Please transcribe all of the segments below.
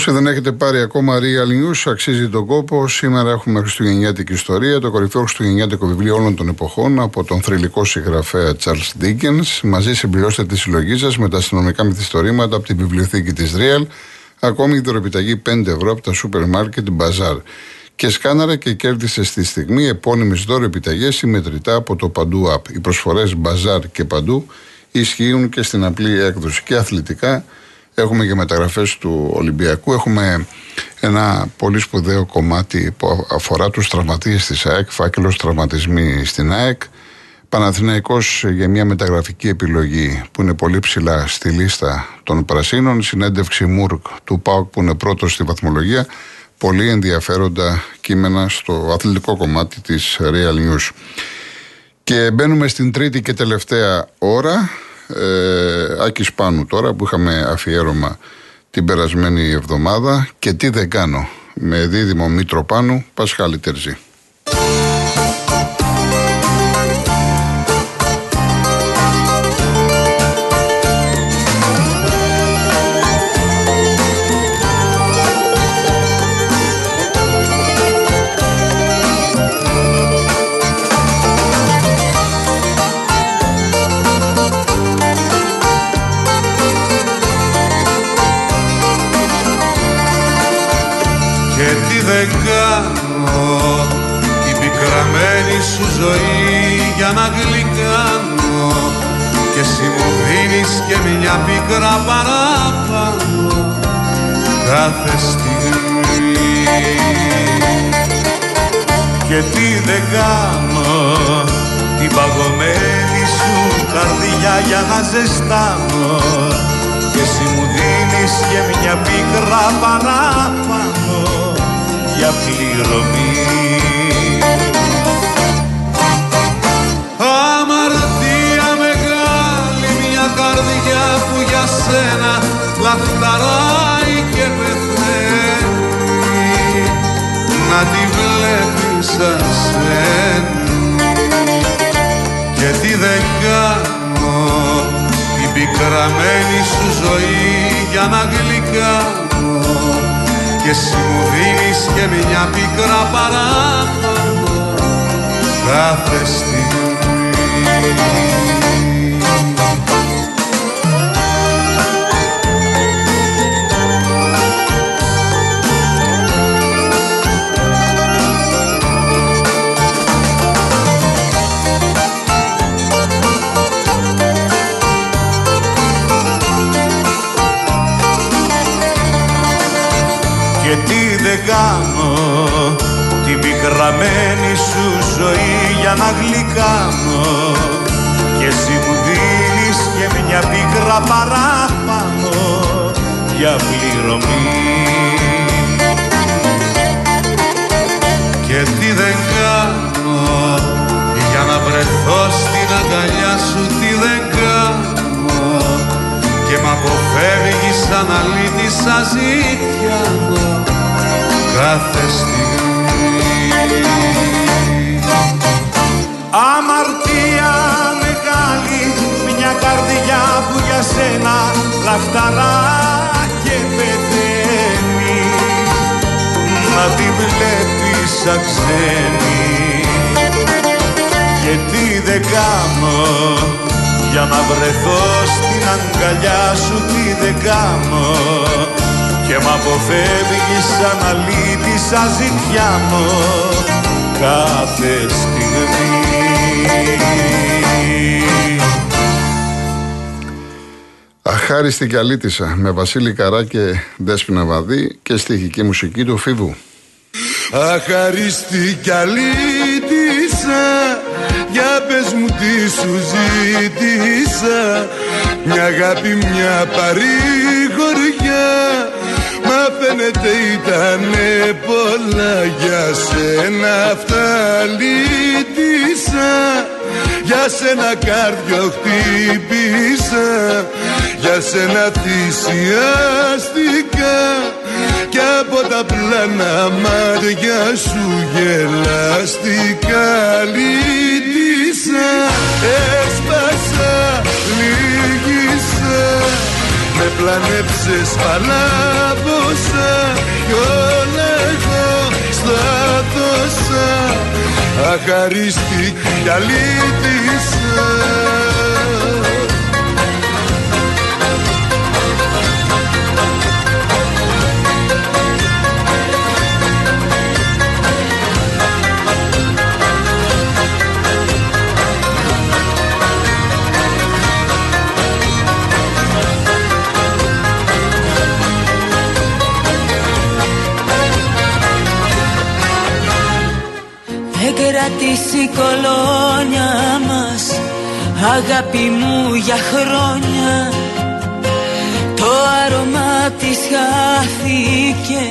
Real FM. Όσοι δεν έχετε πάρει ακόμα Real News, αξίζει τον κόπο. Σήμερα έχουμε Χριστουγεννιάτικη ιστορία, το κορυφαίο Χριστουγεννιάτικο βιβλίο όλων των εποχών από τον θρηλυκό συγγραφέα Charles Dickens. Μαζί συμπληρώστε τη συλλογή σας με τα αστυνομικά μυθιστορήματα από την βιβλιοθήκη της Real. Ακόμη η δωρεπιταγή 5 ευρώ από τα σούπερ μάρκετ Bazaar. Και σκάναρα και κέρδισε στη στιγμή επώνυμες δώρο επιταγέ ή μετρητά από το Παντού App. Οι προσφορές Bazaar και Παντού ισχύουν και στην απλή έκδοση και αθλητικά έχουμε και μεταγραφές του Ολυμπιακού, έχουμε ένα πολύ σπουδαίο κομμάτι που αφορά τους τραυματίες της ΑΕΚ, φάκελος τραυματισμοί στην ΑΕΚ. Παναθηναϊκός για μια μεταγραφική επιλογή που είναι πολύ ψηλά στη λίστα των Πρασίνων, συνέντευξη Μουρκ του ΠΑΟΚ που είναι πρώτος στη βαθμολογία, πολύ ενδιαφέροντα κείμενα στο αθλητικό κομμάτι της Real News. Και μπαίνουμε στην τρίτη και τελευταία ώρα ε, Άκης Πάνου τώρα που είχαμε αφιέρωμα την περασμένη εβδομάδα και τι δεν κάνω με δίδυμο Μήτρο Πάνου Πασχάλη Τερζή. Να γλυκάνω και εσύ μου δίνεις και μια πίκρα παράπανω κάθε στιγμή. Και τι δεν κάνω την παγωμένη σου καρδιά για να ζεστάνω και εσύ μου δίνεις και μια πίκρα παράπανω για πληρωμή. Σένα λαχταράει και πεθαίνει. Να τη βλέπεις σαν και τι δεν κάνω την πικραμένη σου ζωή για να γλυκάνω και εσύ μου δίνεις και μια πικρά παράπανω κάθε στιγμή κάνω Την πικραμένη σου ζωή για να γλυκάνω. Και εσύ μου δίνεις και μια πίκρα παράπανω για πληρωμή. Και τι δεν κάνω για να βρεθώ στην αγκαλιά σου τι δεν κάνω. Και μ' αποφεύγεις σαν αλήτης αζήτιανο κάθε στιγμή. Αμαρτία μεγάλη μια καρδιά που για σένα λαχταρά και πεθαίνει να τη βλέπεις σαν ξένη. Και τι δεν κάνω για να βρεθώ στην αγκαλιά σου τι δεν κάνω και μ' αποφεύγεις σαν αλήτη σαν ζητιά μου κάθε στιγμή. Αχάριστη και αλήτησα με Βασίλη Καρά και Δέσποινα Βαδί και στοιχική μουσική του Φίβου. Αχάριστη και αλήτησα για πες μου τι σου ζήτησα μια αγάπη μια παρηγοριά Μα φαίνεται ήτανε πολλά για σένα. Αυτά λύτησα Για σένα κάρδιο χτύπησα Για σένα θυσιάστηκα Κι από τα πλάνα μάτια σου γελαστικά Λύτησα, έσπασα, λύγησα με πλανέψες παλάβωσα κι όλα εγώ στα δώσα αχαρίστη κι αλήτησα κρατήσει η κολόνια μας Αγάπη μου για χρόνια. Το άρωμα της χάθηκε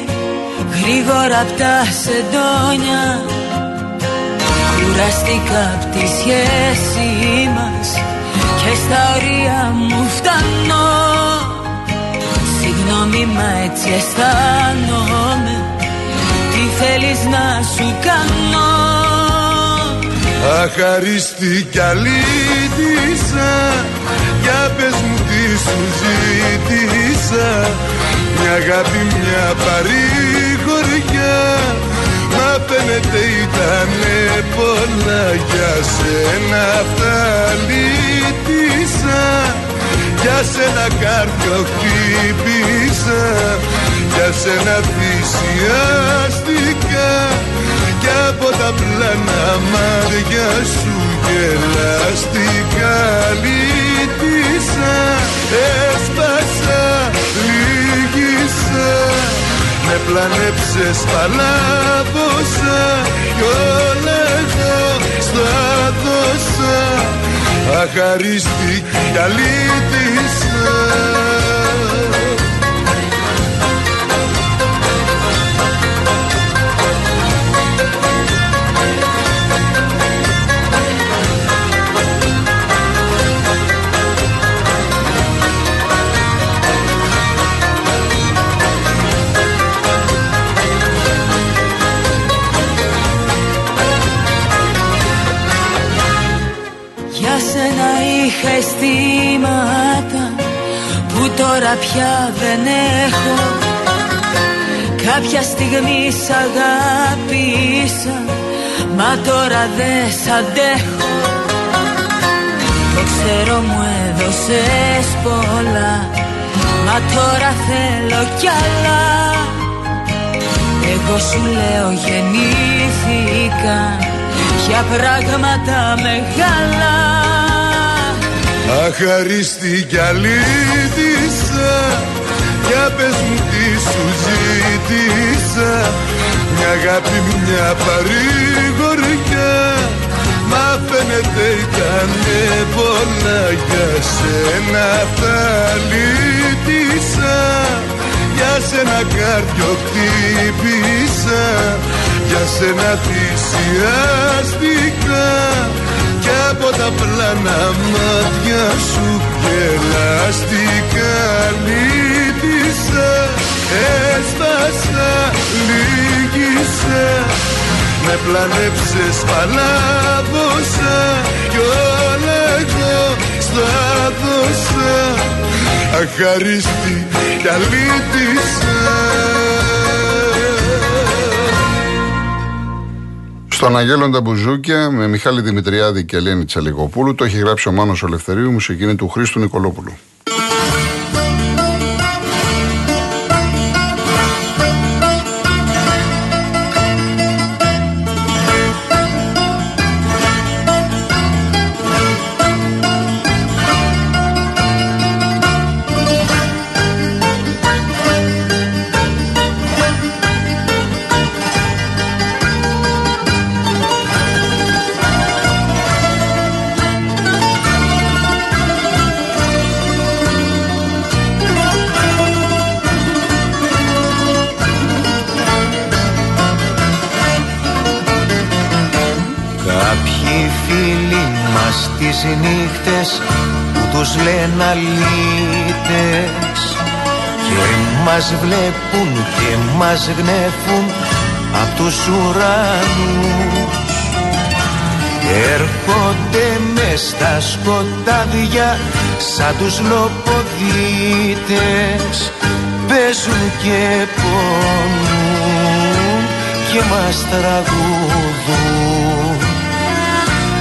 Γρήγορα απ' τα σεντόνια. Κουραστήκα απ' τη σχέση μας Και στα ωρία μου φτάνω. Συγγνώμη μα έτσι αισθάνομαι. Τι θέλεις να σου κάνω. Αχαρίστη κι αλήτησα Για πες μου τι σου ζήτησα. Μια αγάπη μια παρηγοριά Μα φαίνεται ήτανε πολλά Για σένα αυτά λύτησα. Για σένα κάρτιο χτύπησα Για σένα θυσιάστηκα κι από τα πλάνα μάτια σου γελαστικά λύτησα έσπασα, λύγησα. Με πλανέψες παλάβωσα κι όλα εγώ στα δώσα. Αχαρίστη κι είχα αισθήματα που τώρα πια δεν έχω. Κάποια στιγμή σ' αγάπησα μα τώρα δεν σ' αντέχω. Το ξέρω μου έδωσες πολλά μα τώρα θέλω κι άλλα. Εγώ σου λέω γεννήθηκα για πράγματα μεγάλα Αχαρίστη κι αλήτησα Για πες μου τι σου ζήτησα. Μια αγάπη μια παρηγοριά Μα φαίνεται ήταν πολλά για σένα τα λύτησα. Για σένα κάρδιο χτύπησα Για σένα θυσιάστηκα κι από τα πλάνα μάτια σου γελαστικά λύτησα Έσπασα, λύγησα Με πλανέψες παλάβωσα Κι όλα εγώ στα δώσα Αχαρίστη κι Στον Αγγέλοντα Μπουζούκια με Μιχάλη Δημητριάδη και Ελένη Τσαλιγοπούλου το έχει γράψει ο Μάνος Ολευθερίου, μουσική του Χρήστου Νικολόπουλου. Τις νύχτες που τους λένε αλήτες. Και μας βλέπουν και μας γνέφουν απ' τους ουρανούς. Έρχονται με μες στα σκοτάδια σαν τους λοποδίτες. Παίζουν και πονούν και μας τραγουδούν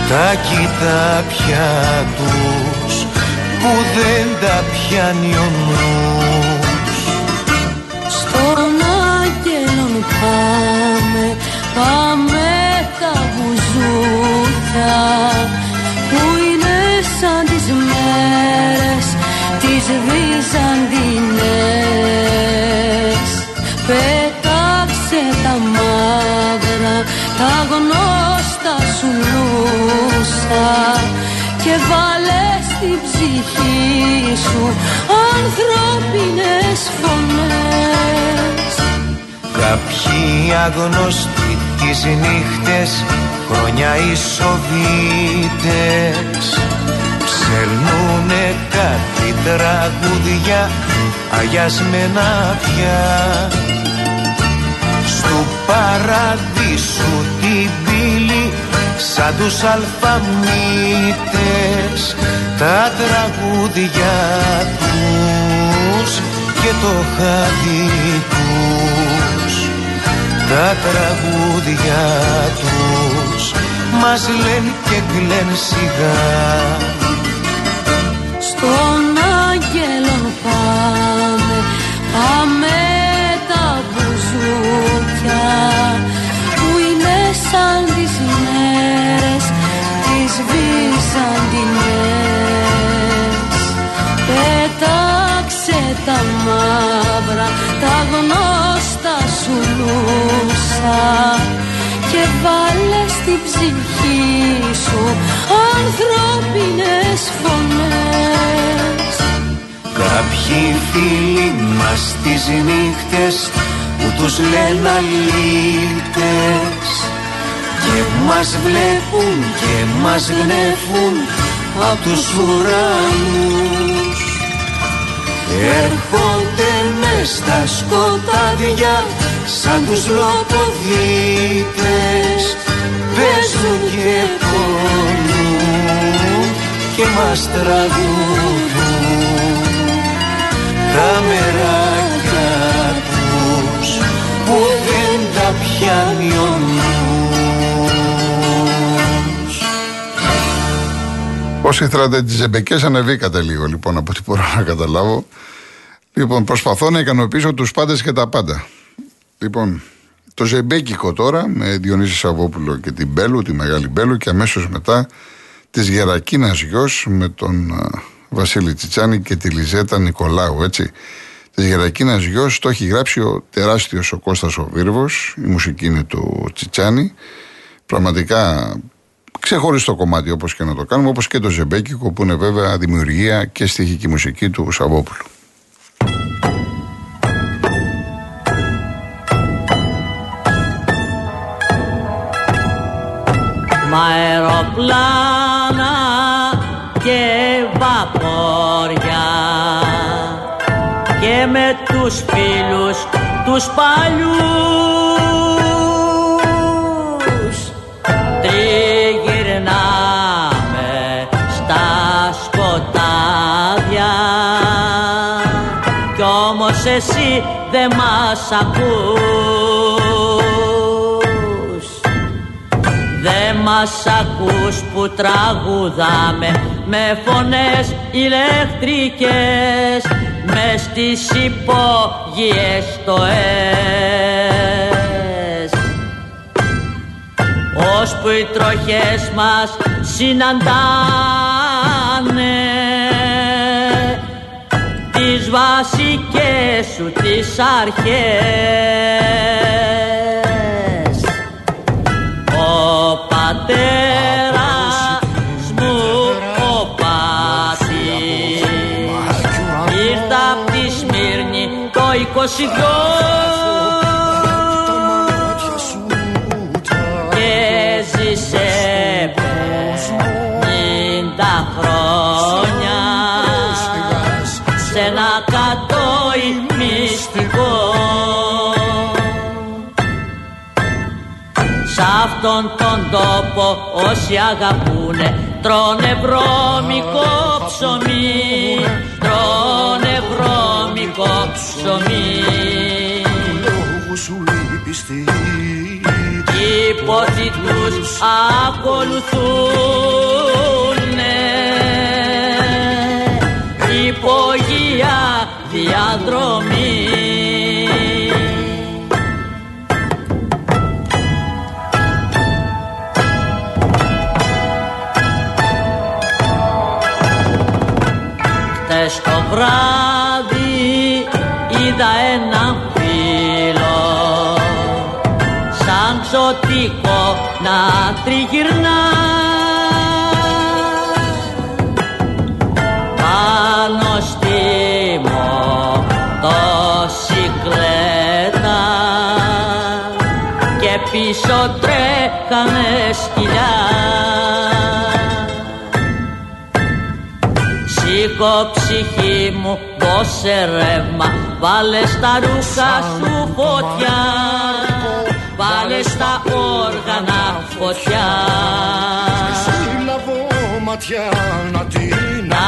τα κοιτάπια τους που δεν τα πιάνει ο νους. Στον λούσα και βάλε στην ψυχή σου ανθρώπινες φωνές. Κάποιοι αγνωστοί τις νύχτες χρόνια οι Σοβίτες ψελνούνε κάτι τραγούδια αγιασμένα πια. Στου παραδείσου την πύλη σαν τους αλφαμίτες τα τραγούδια τους και το χάδι τους. Τα τραγούδια τους μας λένε και κλαίνε σιγά Βυζαντινές Πέταξε τα μαύρα, τα γνώστα σου λούσα και βάλε στην ψυχή σου ανθρώπινες φωνές. Κάποιοι φίλοι μας τις νύχτες που τους λένε αλήτες. και μας βλέπουν και μας γνέφουν απ' τους ουρανούς. Έρχονται μες στα σκοτάδια σαν τους λοποδίτες παίζουν και πονούν και μας τραγουδούν Όσοι θέλατε τις ζεμπεκέ, ανεβήκατε λίγο λοιπόν από ό,τι μπορώ να καταλάβω. Λοιπόν, προσπαθώ να ικανοποιήσω τους πάντες και τα πάντα. Λοιπόν, το ζεμπέκικο τώρα με Διονύση Σαββόπουλο και την Μπέλου, τη μεγάλη Μπέλου και αμέσως μετά της Γερακίνας γιος με τον α, Βασίλη Τσιτσάνη και τη Λιζέτα Νικολάου, έτσι. Της Γερακίνας γιος το έχει γράψει ο τεράστιος ο Κώστας ο Βίρβος, η μουσική είναι του Τσιτσάνη. Πραγματικά ξεχωριστό κομμάτι όπως και να το κάνουμε, όπως και το Ζεμπέκικο που είναι βέβαια δημιουργία και στοιχική μουσική του Σαββόπουλου. Μ' αεροπλάνα και βαπόρια και με τους φίλους τους παλιούς εσύ δεν μας ακούς. Δεν μας ακούς που τραγουδάμε με φωνές ηλεκτρικές μες στις υπόγειες στοές. Ώσπου οι τροχές μας συναντάνε τις βασικές σου τις αρχές. Ο πατέρας μου ο πατής ήρθα απ' τη Σμύρνη το 22 αυτόν τον τόπο όσοι αγαπούνε. Τρώνε βρώμικο ψωμί τρώνε βρώμικο ψωμί οι πόθοι τους ακολουθούνε. Υπογεία διαδρομή βράδυ είδα ένα φίλο. Σαν ξωτικό να τριγυρνά. Πάνω στη μοτοσυκλέτα και πίσω τρέχανε σκυλιά. Σήκω ψυχή μου δώσε ρεύμα Βάλε στα ρούχα σου φωτιά. Βάλε στα όργανα φωτιά. Συλλαβώ ματιά να την Να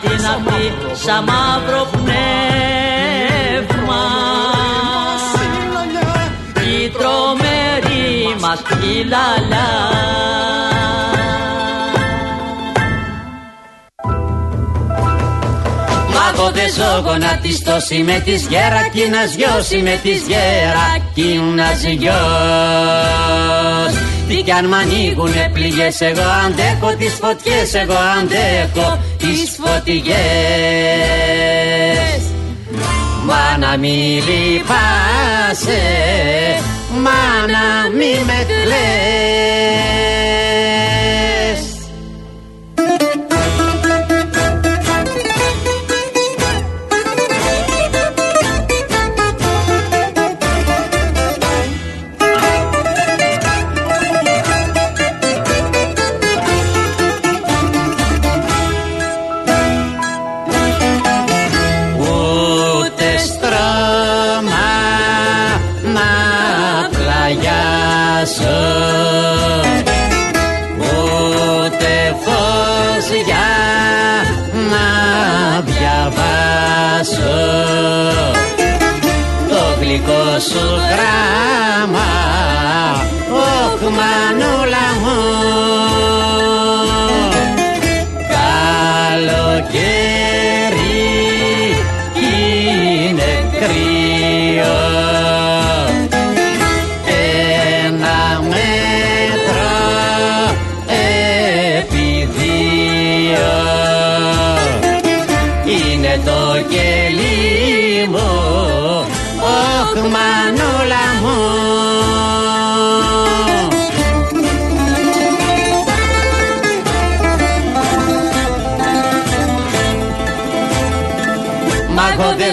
την απεί σαν μαύρο πνεύμα. Η τρομερή μας η λαλιά Μάγονται ζωγονατιστός με της γερακίνας γιος με της γερακίνας γιος. Τι κι αν μ' ανοίγουνε πληγές εγώ αντέχω τις φωτιές εγώ αντέχω τις φωτιές. Μα να μη λυπάσαι, μα να μη με κλαις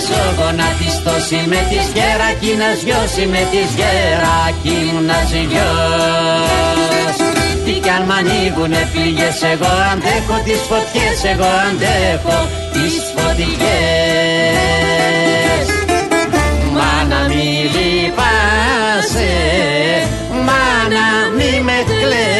ο γονατιστός είμαι της γερακίνας γιος είμαι της γερακίνας γιος. Τι κι αν μ' ανοίγουνε πληγές εγώ αντέχω τις φωτιές εγώ αντέχω τις φωτιές. Μα να μη λυπάσαι, μα να μη με κλαις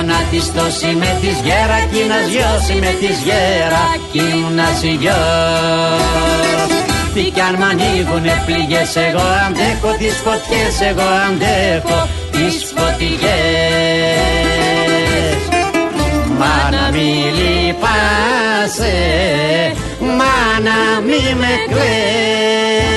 γονατιστώσει με τη γέρα κι να σιώσει με τη γέρα κι να σιγιώσει. Τι κι αν μ' ανοίγουνε πληγές, εγώ αντέχω τις φωτιές. εγώ αντέχω τις φωτιές. Μάνα μη λυπάσαι, μάνα μη με κλαις.